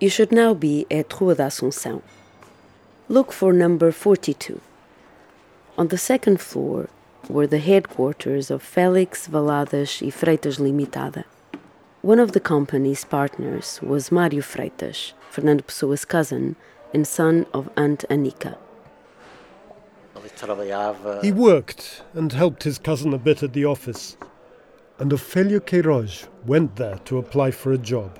You should now be at Rua da Assunção. Look for number 42. On the second floor were the headquarters of Félix Valadas e Freitas Limitada. One of the company's partners was Mário Freitas, Fernando Pessoa's cousin and son of Aunt Anica. He worked and helped his cousin a bit at the office, and Ofelia Queiroz went there to apply for a job.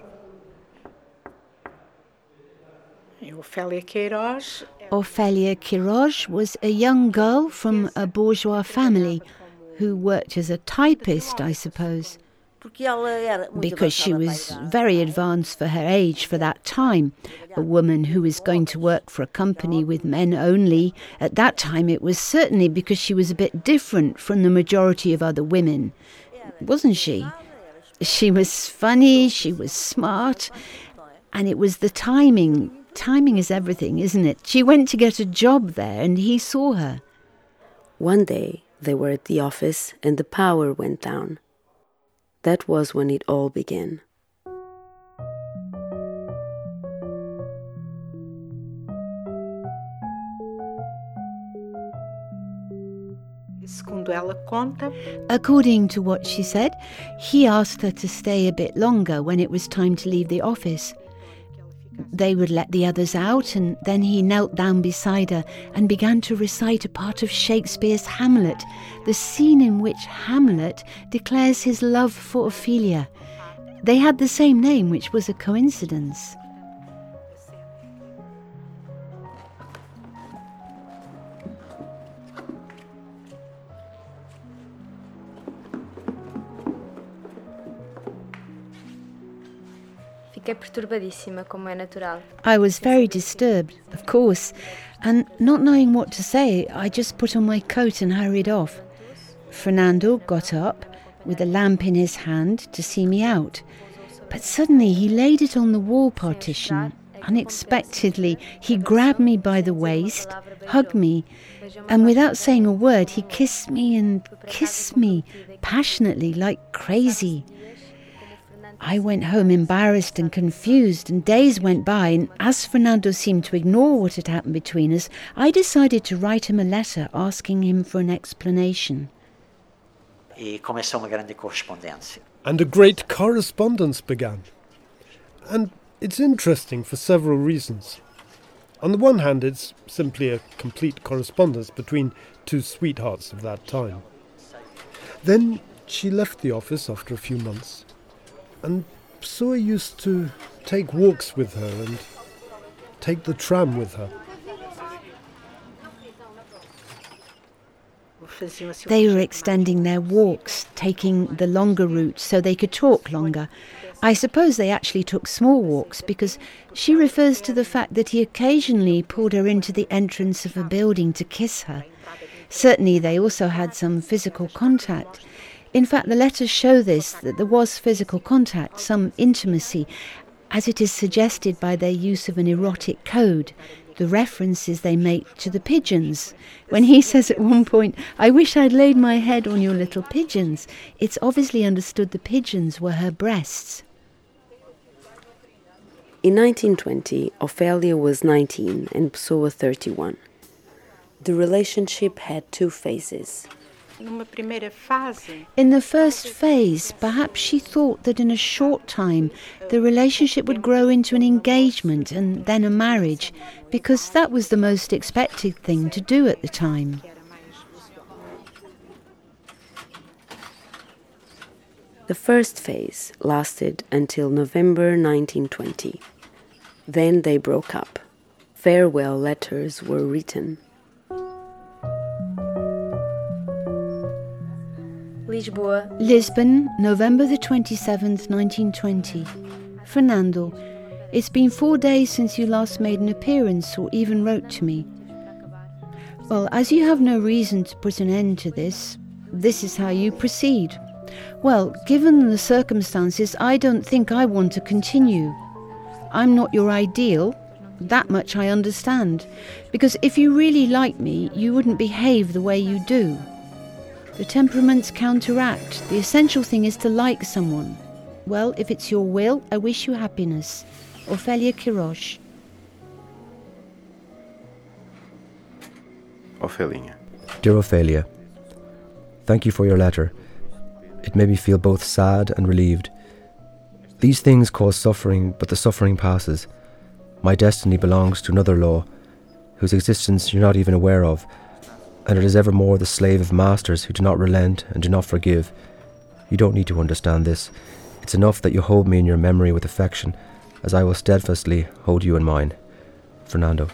Ofelia Queiroz. Queiroz was a young girl from a bourgeois family who worked as a typist, I suppose. Because she was very advanced for her age for that time. A woman who was going to work for a company with men only. At that time, it was certainly because she was a bit different from the majority of other women. Wasn't she? She was funny, she was smart, and it was the timing. Timing is everything, isn't it? She went to get a job there and he saw her. One day, they were at the office and the power went down. That was when it all began. According to what she said, he asked her to stay a bit longer when it was time to leave the office. They would let the others out, and then he knelt down beside her and began to recite a part of Shakespeare's Hamlet, the scene in which Hamlet declares his love for Ophelia. They had the same name, which was a coincidence. Fiquei perturbadíssima, como é natural. I was very disturbed, of course, and not knowing what to say, I just put on my coat and hurried off. Fernando got up with a lamp in his hand to see me out, but suddenly he laid it on the wall partition. Unexpectedly, he grabbed me by the waist, hugged me, and without saying a word, he kissed me and kissed me passionately, like crazy. I went home embarrassed and confused, and days went by, and as Fernando seemed to ignore what had happened between us, I decided to write him a letter asking him for an explanation. And a great correspondence began. And it's interesting for several reasons. On the one hand, it's simply a complete correspondence between two sweethearts of that time. Then she left the office after a few months and Pessoa used to take walks with her and take the tram with her. They were extending their walks, taking the longer route so they could talk longer. I suppose they actually took small walks because she refers to the fact that he occasionally pulled her into the entrance of a building to kiss her. Certainly, they also had some physical contact. In fact, the letters show this that there was physical contact, some intimacy, as it is suggested by their use of an erotic code, the references they make to the pigeons. When he says at one point, I wish I'd laid my head on your little pigeons, it's obviously understood the pigeons were her breasts. In 1920, Ophelia was 19 and Pessoa 31. The relationship had two phases. In the first phase, perhaps she thought that in a short time the relationship would grow into an engagement and then a marriage, because that was the most expected thing to do at the time. The first phase lasted until November 1920. Then they broke up. Farewell letters were written. Lisboa. Lisbon, November the 27th, 1920. Fernando, it's been four days since you last made an appearance or even wrote to me. Well, as you have no reason to put an end to this, this is how you proceed. Well, given the circumstances, I don't think I want to continue. I'm not your ideal, that much I understand, because if you really like me, you wouldn't behave the way you do. The temperaments counteract. The essential thing is to like someone. Well, if it's your will, I wish you happiness. Ophelia Queiroz. Ofelinha. Dear Ophelia, thank you for your letter. It made me feel both sad and relieved. These things cause suffering, but the suffering passes. My destiny belongs to another law, whose existence you're not even aware of, and it is evermore the slave of masters who do not relent and do not forgive. You don't need to understand this. It's enough that you hold me in your memory with affection, as I will steadfastly hold you in mine. Fernando.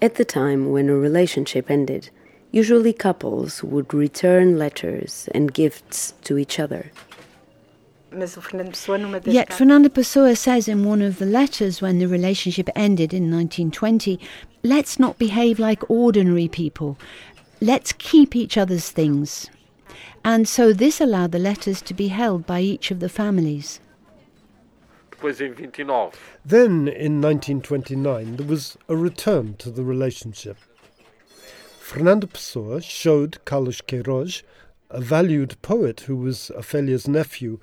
At the time when a relationship ended, usually couples would return letters and gifts to each other. Mas o Fernando Pessoa, numa das Yet cartas- Fernando Pessoa says in one of the letters when the relationship ended in 1920, let's not behave like ordinary people. Let's keep each other's things. And so this allowed the letters to be held by each of the families. Depois em 29, Then, in 1929, there was a return to the relationship. Fernando Pessoa showed Carlos Queiroz, a valued poet who was Ofelia's nephew,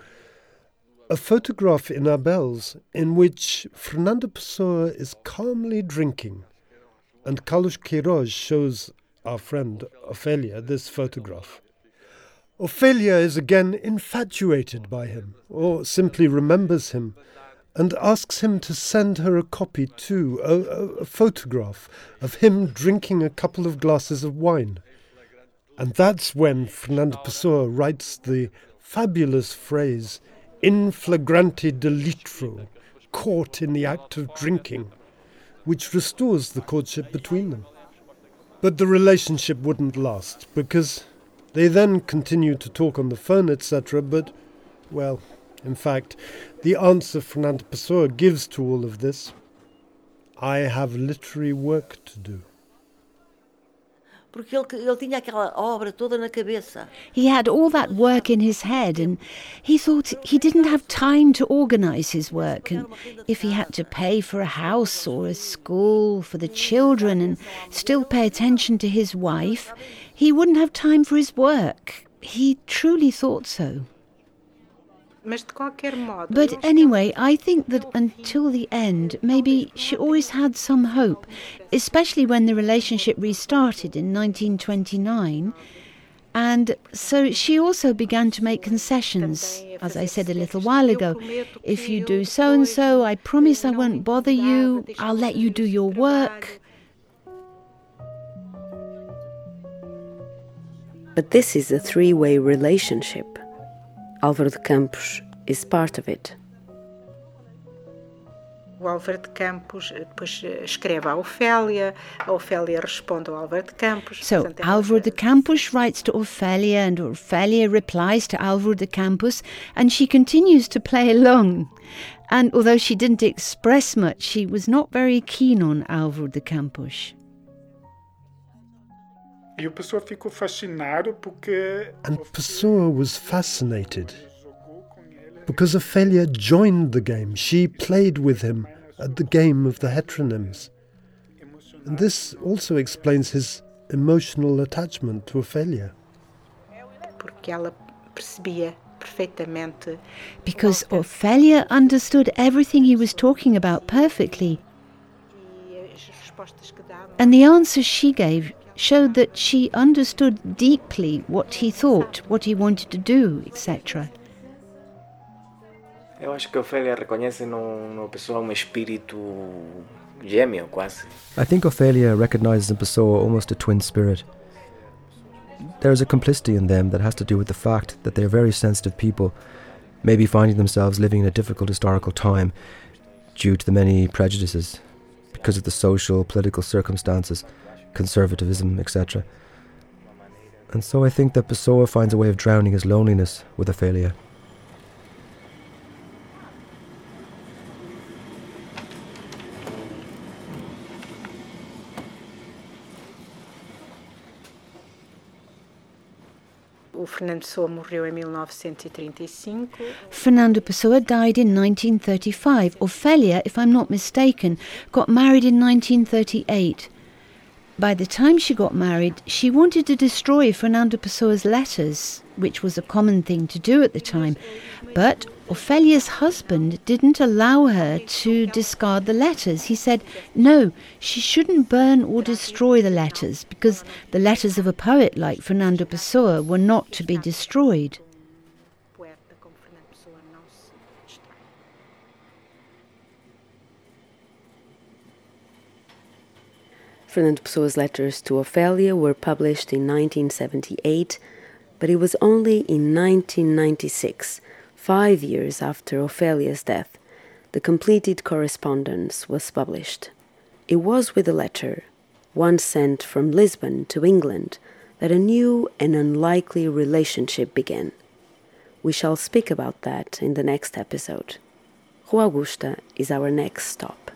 a photograph in Abel's in which Fernando Pessoa is calmly drinking, and Carlos Queiroz shows our friend Ophelia this photograph. Ophelia is again infatuated by him, or simply remembers him, and asks him to send her a copy too, a, a photograph of him drinking a couple of glasses of wine. And that's when Fernando Pessoa writes the fabulous phrase, in flagrante delitro, caught in the act of drinking, which restores the courtship between them. But the relationship wouldn't last, because they then continued to talk on the phone, etc., but, well, in fact, the answer Fernando Pessoa gives to all of this I have literary work to do. Porque ele, ele tinha aquela obra toda na cabeça. He had all that work in his head, and he thought he didn't have time to organize his work. And if he had to pay for a house or a school for the children and still pay attention to his wife, he wouldn't have time for his work. He truly thought so. But anyway, I think that until the end, maybe she always had some hope, especially when the relationship restarted in 1929. And so she also began to make concessions, as I said a little while ago. If you do so and so, I promise I won't bother you, I'll let you do your work. But this is a three way relationship. Álvaro de Campos is part of it. O Álvaro de Campos eh, depois eh, escreve à Ofélia, a Ofélia responde ao Álvaro de Campos. So Portanto, Alvaro de Campos writes to Ophelia, and Ophelia replies to Alvaro de Campos, and she continues to play along. And although she didn't express much, she was not very keen on Alvaro de Campos. E o Pessoa ficou fascinado porque And Pessoa was fascinated because Ophelia joined the game. She played with him at the game of the heteronyms. And this also explains his emotional attachment to Ophelia. porque ela percebia perfeitamente Because Ophelia understood everything he was talking about perfectly, e as respostas que dava. and the answers she gave showed that she understood deeply what he thought, what he wanted to do, etc. Eu acho que a Ofélia reconhece no, no pessoa um espírito gêmeo, quase. I think Ophelia recognizes in Pessoa almost a twin spirit. There is a complicity in them that has to do with the fact that they are very sensitive people, maybe finding themselves living in a difficult historical time due to the many prejudices, because of the social, political circumstances, conservatism, etc. And so I think that Pessoa finds a way of drowning his loneliness with Ophelia. O Fernando Pessoa morreu em 1935. Fernando Pessoa died in 1935. Ophelia, if I'm not mistaken, got married in 1938. By the time she got married, she wanted to destroy Fernando Pessoa's letters, which was a common thing to do at the time. But Ofelia's husband didn't allow her to discard the letters. He said, no, she shouldn't burn or destroy the letters because the letters of a poet like Fernando Pessoa were not to be destroyed. Fernando Pessoa's letters to Ophelia were published in 1978, but it was only in 1996, five years after Ophelia's death, the completed correspondence was published. It was with a letter, one sent from Lisbon to England, that a new and unlikely relationship began. We shall speak about that in the next episode. Rua Augusta is our next stop.